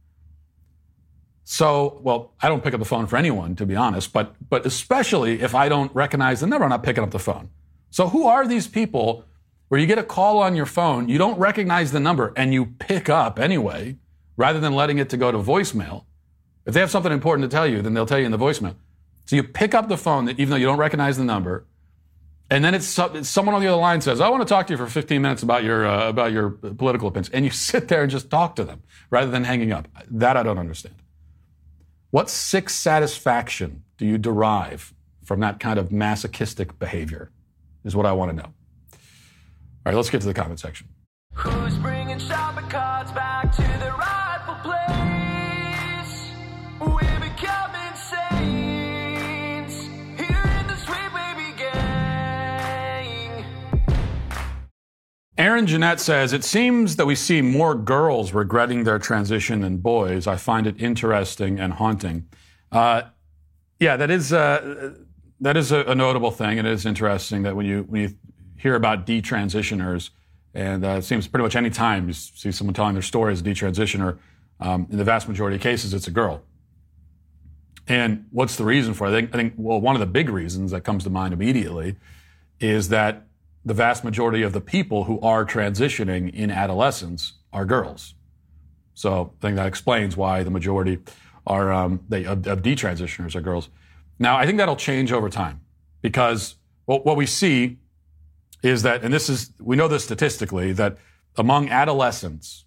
Speaker 1: So, well, I don't pick up the phone for anyone, to be honest, but, but especially if I don't recognize the number, I'm not picking up the phone. So who are these people where you get a call on your phone, you don't recognize the number, and you pick up anyway, rather than letting it to go to voicemail? If they have something important to tell you, then they'll tell you in the voicemail. So you pick up the phone, even though you don't recognize the number, and then it's, someone on the other line says, "I want to talk to you for 15 minutes about your uh, about your political opinions," and you sit there and just talk to them rather than hanging up. That I don't understand. What sick satisfaction do you derive from that kind of masochistic behavior? Is what I want to know. All right, let's get to the comment section. Who's bringing shopping back to the rightful Aaron Jeanette says, It seems that we see more girls regretting their transition than boys. I find it interesting and haunting. Uh, yeah, that is, uh, that is a, a, notable thing. It is interesting that when you, when you hear about detransitioners, and uh, it seems pretty much any time you see someone telling their story as a detransitioner, um, in the vast majority of cases, it's a girl. And what's the reason for it? I think, I think, well, one of the big reasons that comes to mind immediately is that the vast majority of the people who are transitioning in adolescence are girls. So I think that explains why the majority are um, they, of, of detransitioners are girls. Now I think that'll change over time because well, what we see is that, and this is we know this statistically that among adolescents,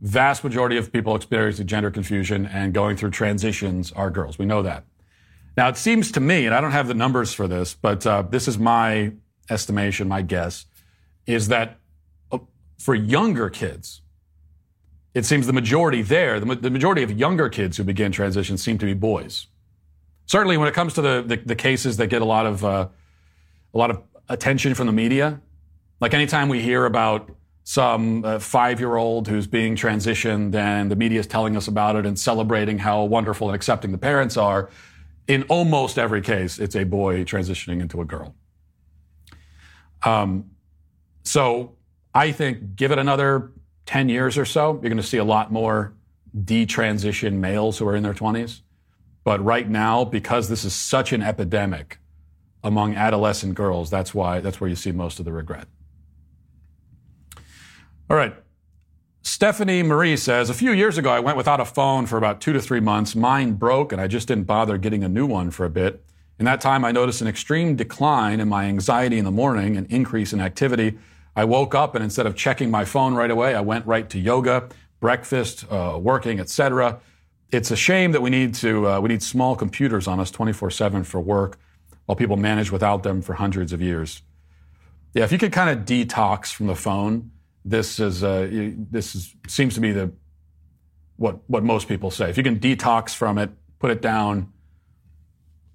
Speaker 1: vast majority of people experiencing gender confusion and going through transitions are girls. We know that. Now it seems to me, and I don't have the numbers for this, but uh, this is my estimation, my guess, is that uh, for younger kids, it seems the majority there, the, the, majority of younger kids who begin transition seem to be boys. Certainly, when it comes to the, the, the cases that get a lot of uh, a lot of attention from the media, like anytime we hear about some uh, five-year-old who's being transitioned and the media is telling us about it and celebrating how wonderful and accepting the parents are, in almost every case, it's a boy transitioning into a girl. Um, so I think give it another 10 years or so, you're going to see a lot more detransition males who are in their 20s. But right now, because this is such an epidemic among adolescent girls, that's why that's where you see most of the regret. All right. Stephanie Marie says, a few years ago, I went without a phone for about two to three months. Mine broke, and I just didn't bother getting a new one for a bit. In that time, I noticed an extreme decline in my anxiety in the morning, an increase in activity. I woke up and instead of checking my phone right away, I went right to yoga, breakfast, uh, working, etc. It's a shame that we need to uh, we need small computers on us 24/7 for work, while people manage without them for hundreds of years. Yeah, if you could kind of detox from the phone, this is uh, this is, seems to be the what what most people say. If you can detox from it, put it down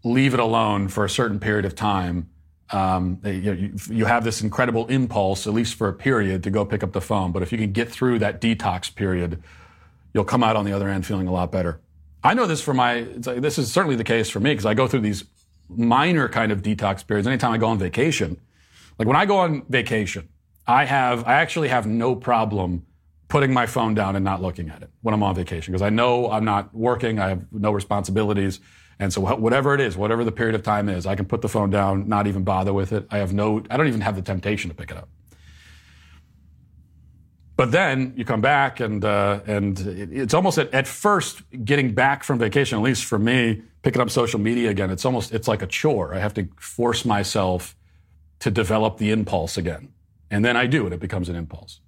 Speaker 1: leave it alone for a certain period of time, um, you, you, have this incredible impulse, at least for a period, to go pick up the phone. But if you can get through that detox period, you'll come out on the other end feeling a lot better. I know this for my, this is certainly the case for me because I go through these minor kind of detox periods anytime I go on vacation. Like when I go on vacation, I have, I actually have no problem putting my phone down and not looking at it when I'm on vacation because I know I'm not working. I have no responsibilities. And so whatever it is, whatever the period of time is, I can put the phone down, not even bother with it. I have no, I don't even have the temptation to pick it up. But then you come back and uh, and it's almost at, at first getting back from vacation, at least for me, picking up social media again. It's almost it's like a chore. I have to force myself to develop the impulse again, and then I do, and it becomes an impulse.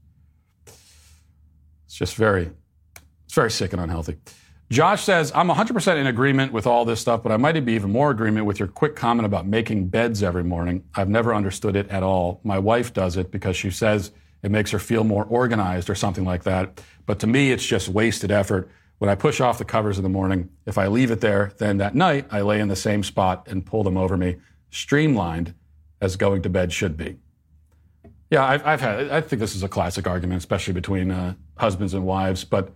Speaker 1: It's just very, it's very sick and unhealthy. Josh says, I'm 100% in agreement with all this stuff, but I might be even more agreement with your quick comment about making beds every morning. I've never understood it at all. My wife does it because she says it makes her feel more organized or something like that. But to me, it's just wasted effort. When I push off the covers in the morning, if I leave it there, then that night I lay in the same spot and pull them over me, streamlined as going to bed should be. Yeah, I've, I've had, I think this is a classic argument, especially between uh, husbands and wives, but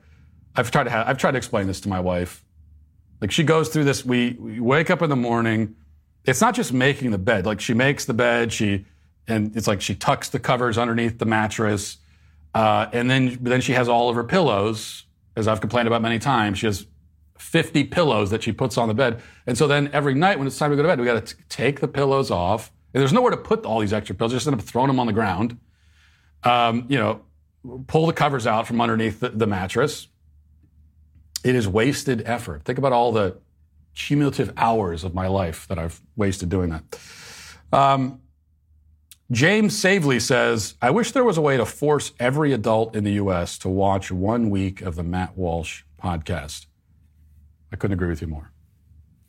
Speaker 1: I've tried to have, I've tried to explain this to my wife. Like she goes through this. We, we wake up in the morning. It's not just making the bed. Like she makes the bed. She and it's like she tucks the covers underneath the mattress, uh, and then then she has all of her pillows. As I've complained about many times, she has 50 pillows that she puts on the bed. And so then every night when it's time to go to bed, we got to take the pillows off. And there's nowhere to put all these extra pillows. Just end up throwing them on the ground. Um, you know, pull the covers out from underneath the, the mattress. It is wasted effort. Think about all the cumulative hours of my life that I've wasted doing that. Um, James Savely says, I wish there was a way to force every adult in the U.S. to watch one week of the Matt Walsh podcast. I couldn't agree with you more.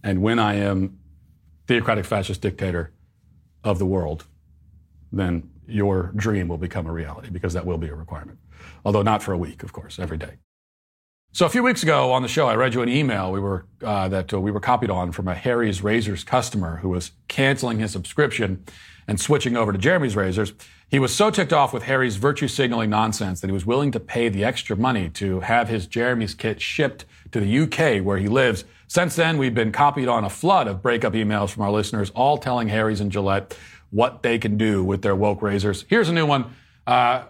Speaker 1: And when I am theocratic fascist dictator of the world, then your dream will become a reality because that will be a requirement. Although not for a week, of course, every day. So a few weeks ago on the show, I read you an email we were uh, that uh, we were copied on from a Harry's Razors customer who was canceling his subscription and switching over to Jeremy's razors. He was so ticked off with Harry's virtue signaling nonsense that he was willing to pay the extra money to have his Jeremy's kit shipped to the UK where he lives. Since then, we've been copied on a flood of breakup emails from our listeners, all telling Harry's and Gillette what they can do with their woke razors. Here's a new one. Uh,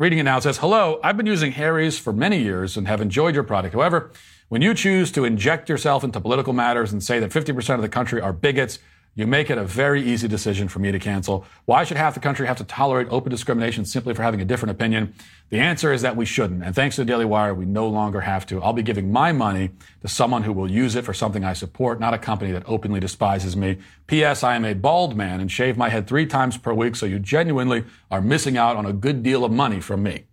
Speaker 1: reading it now says, Hello, I've been using Harry's for many years and have enjoyed your product. However, when you choose to inject yourself into political matters and say that 50% of the country are bigots, you make it a very easy decision for me to cancel. Why should half the country have to tolerate open discrimination simply for having a different opinion? The answer is that we shouldn't. And thanks to the Daily Wire, we no longer have to. I'll be giving my money to someone who will use it for something I support, not a company that openly despises me. P.S. I am a bald man and shave my head three times per week, so you genuinely are missing out on a good deal of money from me.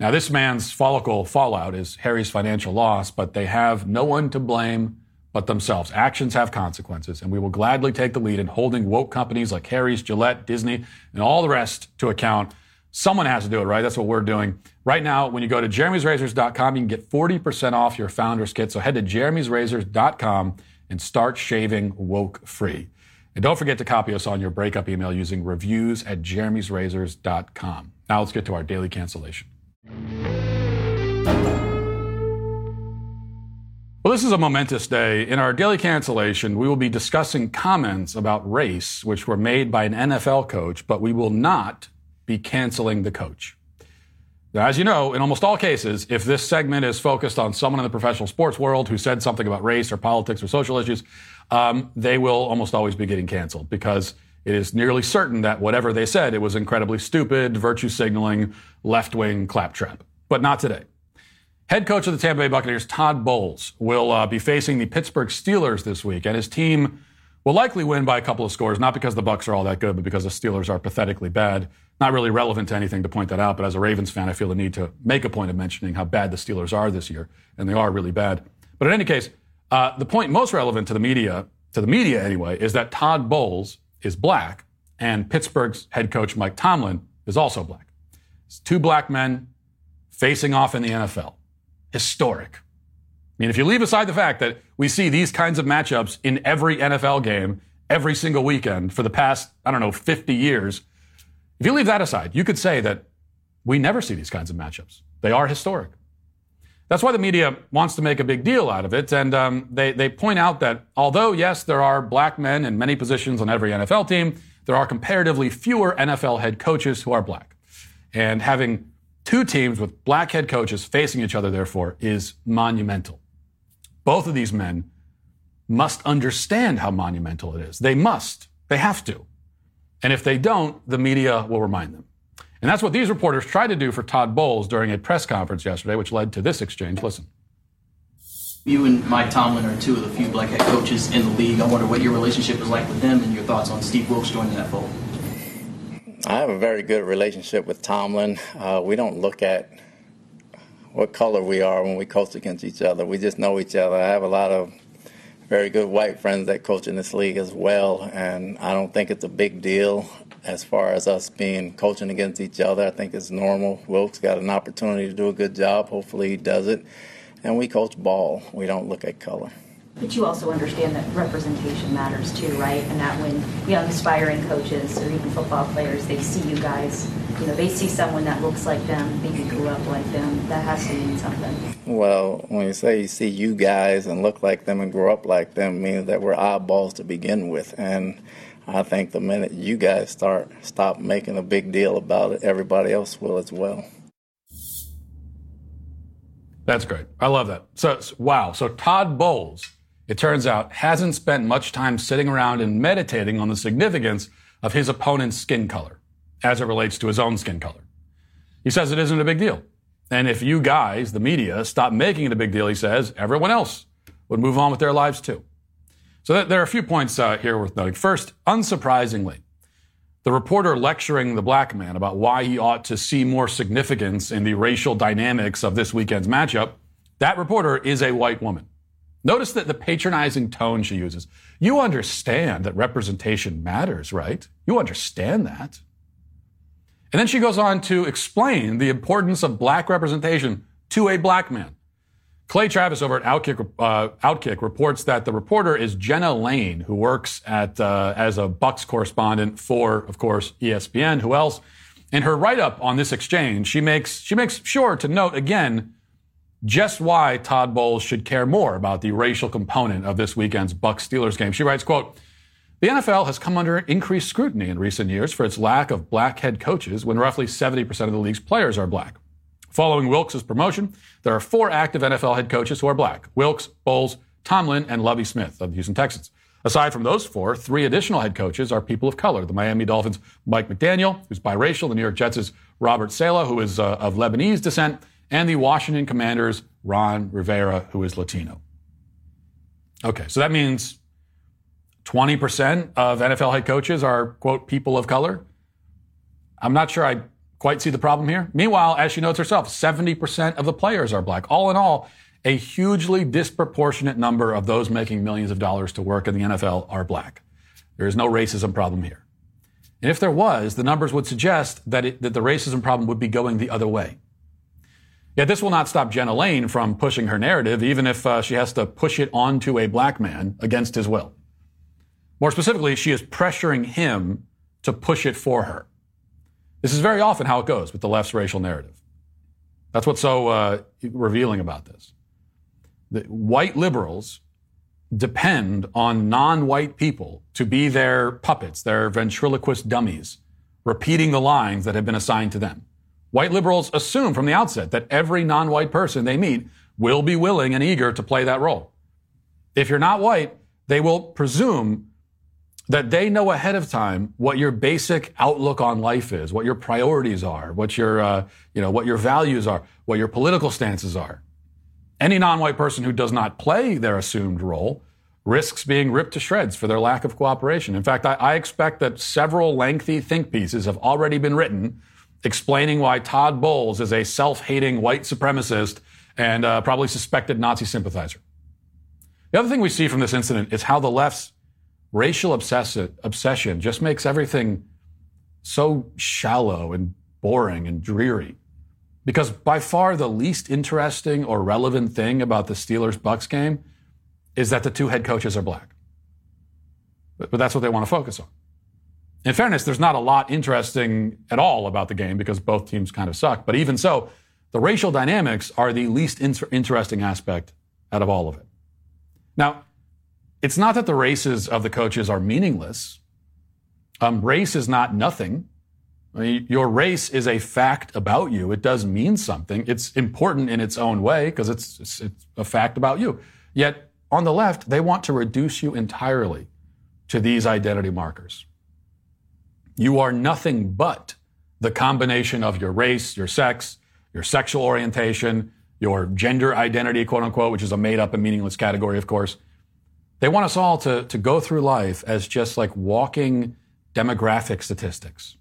Speaker 1: Now, this man's follicle fallout is Harry's financial loss, but they have no one to blame but themselves. Actions have consequences, and we will gladly take the lead in holding woke companies like Harry's, Gillette, Disney, and all the rest to account. Someone has to do it, right? That's what we're doing. Right now, when you go to jeremy'srazors.com, you can get 40% off your founder's kit. So head to jeremy'srazors.com and start shaving woke free. And don't forget to copy us on your breakup email using reviews at jeremy'srazors.com. Now let's get to our daily cancellation. Well, this is a momentous day. In our daily cancellation, we will be discussing comments about race which were made by an NFL coach, but we will not be canceling the coach. Now, as you know, in almost all cases, if this segment is focused on someone in the professional sports world who said something about race or politics or social issues, um, they will almost always be getting canceled because it is nearly certain that whatever they said, it was incredibly stupid, virtue signaling, left wing claptrap. But not today. Head coach of the Tampa Bay Buccaneers, Todd Bowles, will uh, be facing the Pittsburgh Steelers this week, and his team will likely win by a couple of scores, not because the Bucs are all that good, but because the Steelers are pathetically bad. Not really relevant to anything to point that out, but as a Ravens fan, I feel the need to make a point of mentioning how bad the Steelers are this year, and they are really bad. But in any case, uh, the point most relevant to the media, to the media anyway, is that Todd Bowles is black, and Pittsburgh's head coach Mike Tomlin is also black. It's two black men facing off in the NFL historic. I mean, if you leave aside the fact that we see these kinds of matchups in every NFL game every single weekend for the past, I don't know, 50 years, if you leave that aside, you could say that we never see these kinds of matchups. They are historic. That's why the media wants to make a big deal out of it. And um, they, they point out that although, yes, there are black men in many positions on every NFL team, there are comparatively fewer NFL head coaches who are black. And having two teams with black head coaches facing each other, therefore, is monumental. Both of these men must understand how monumental it is. They must. They have to. And if they don't, the media will remind them. And that's what these reporters tried to do for Todd Bowles during a press conference yesterday, which led to this exchange. Listen.
Speaker 11: You and Mike Tomlin are two of the few black head coaches in the league. I wonder what your relationship is like with them and your thoughts on Steve Wilks joining that fold.
Speaker 12: I have a very good relationship with Tomlin. Uh, we don't look at what color we are when we coach against each other. We just know each other. I have a lot of very good white friends that coach in this league as well, and I don't think it's a big deal as far as us being coaching against each other. I think it's normal. Wilks got an opportunity to do a good job. Hopefully, he does it. And we coach ball. We don't look at color.
Speaker 13: But you also understand that representation matters too, right? And that when young aspiring coaches or even football players, they see you guys, you know, they see someone that looks like them, maybe grew up like them, that has to mean something.
Speaker 12: Well, when you say you see you guys and look like them and grow up like them, means that we're oddballs to begin with. And I think the minute you guys start stop making a big deal about it, everybody else will as well.
Speaker 1: That's great. I love that. So, wow. So Todd Bowles it turns out, hasn't spent much time sitting around and meditating on the significance of his opponent's skin color as it relates to his own skin color. He says it isn't a big deal. And if you guys, the media, stop making it a big deal, he says, everyone else would move on with their lives too. So there are a few points uh, here worth noting. First, unsurprisingly, the reporter lecturing the black man about why he ought to see more significance in the racial dynamics of this weekend's matchup, that reporter is a white woman. Notice that the patronizing tone she uses. You understand that representation matters, right? You understand that. And then she goes on to explain the importance of black representation to a black man. Clay Travis over at Outkick, uh, Outkick reports that the reporter is Jenna Laine, who works at uh, as a Bucs correspondent for, of course, ESPN. Who else? In her write-up on this exchange, she makes she makes sure to note again just why Todd Bowles should care more about the racial component of this weekend's Bucs Steelers game. She writes, "quote." The NFL has come under increased scrutiny in recent years for its lack of black head coaches when roughly 70% of the league's players are black. Following Wilks' promotion, there are four active NFL head coaches who are black Wilks, Bowles, Tomlin, and Lovie Smith of the Houston Texans. Aside from those four, three additional head coaches are people of color. The Miami Dolphins' Mike McDaniel, who's biracial, the New York Jets' Robert Saleh, who is uh, of Lebanese descent, and the Washington Commanders' Ron Rivera, who is Latino. Okay, so that means 20% of NFL head coaches are, quote, people of color. I'm not sure I quite see the problem here. Meanwhile, as she notes herself, 70% of the players are black. All in all, a hugely disproportionate number of those making millions of dollars to work in the NFL are black. There is no racism problem here. And if there was, the numbers would suggest that, it, that the racism problem would be going the other way. Yet this will not stop Jenna Laine from pushing her narrative, even if uh, she has to push it onto a black man against his will. More specifically, she is pressuring him to push it for her. This is very often how it goes with the left's racial narrative. That's what's so uh, revealing about this. The white liberals depend on non white people to be their puppets, their ventriloquist dummies, repeating the lines that have been assigned to them. White liberals assume from the outset that every non white person they meet will be willing and eager to play that role. If you're not white, they will presume that they know ahead of time what your basic outlook on life is, what your priorities are, what your, uh, you know, what your values are, what your political stances are. Any non-white person who does not play their assumed role risks being ripped to shreds for their lack of cooperation. In fact, I, I expect that several lengthy think pieces have already been written explaining why Todd Bowles is a self-hating white supremacist and uh, probably suspected Nazi sympathizer. The other thing we see from this incident is how the left's racial obsession just makes everything so shallow and boring and dreary. Because by far the least interesting or relevant thing about the Steelers Bucs game is that the two head coaches are black. But, but that's what they want to focus on. In fairness, there's not a lot interesting at all about the game because both teams kind of suck. But even so, the racial dynamics are the least inter- interesting aspect out of all of it. Now, it's not that the races of the coaches are meaningless. Um, race is not nothing. I mean, your race is a fact about you. It does mean something. It's important in its own way because it's, it's, it's a fact about you. Yet on the left, they want to reduce you entirely to these identity markers. You are nothing but the combination of your race, your sex, your sexual orientation, your gender identity, quote unquote, which is a made up and meaningless category, of course, they want us all to, to go through life as just like walking demographic statistics.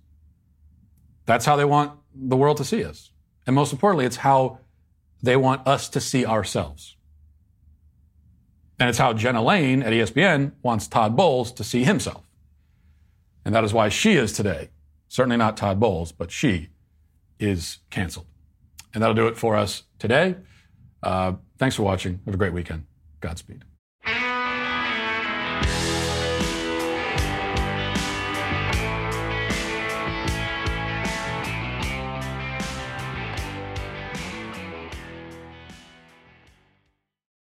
Speaker 1: That's how they want the world to see us. And most importantly, it's how they want us to see ourselves. And it's how Jenna Laine at ESPN wants Todd Bowles to see himself. And that is why she is today. Certainly not Todd Bowles, but she is canceled. And that'll do it for us today. Uh, thanks for watching. Have a great weekend. Godspeed.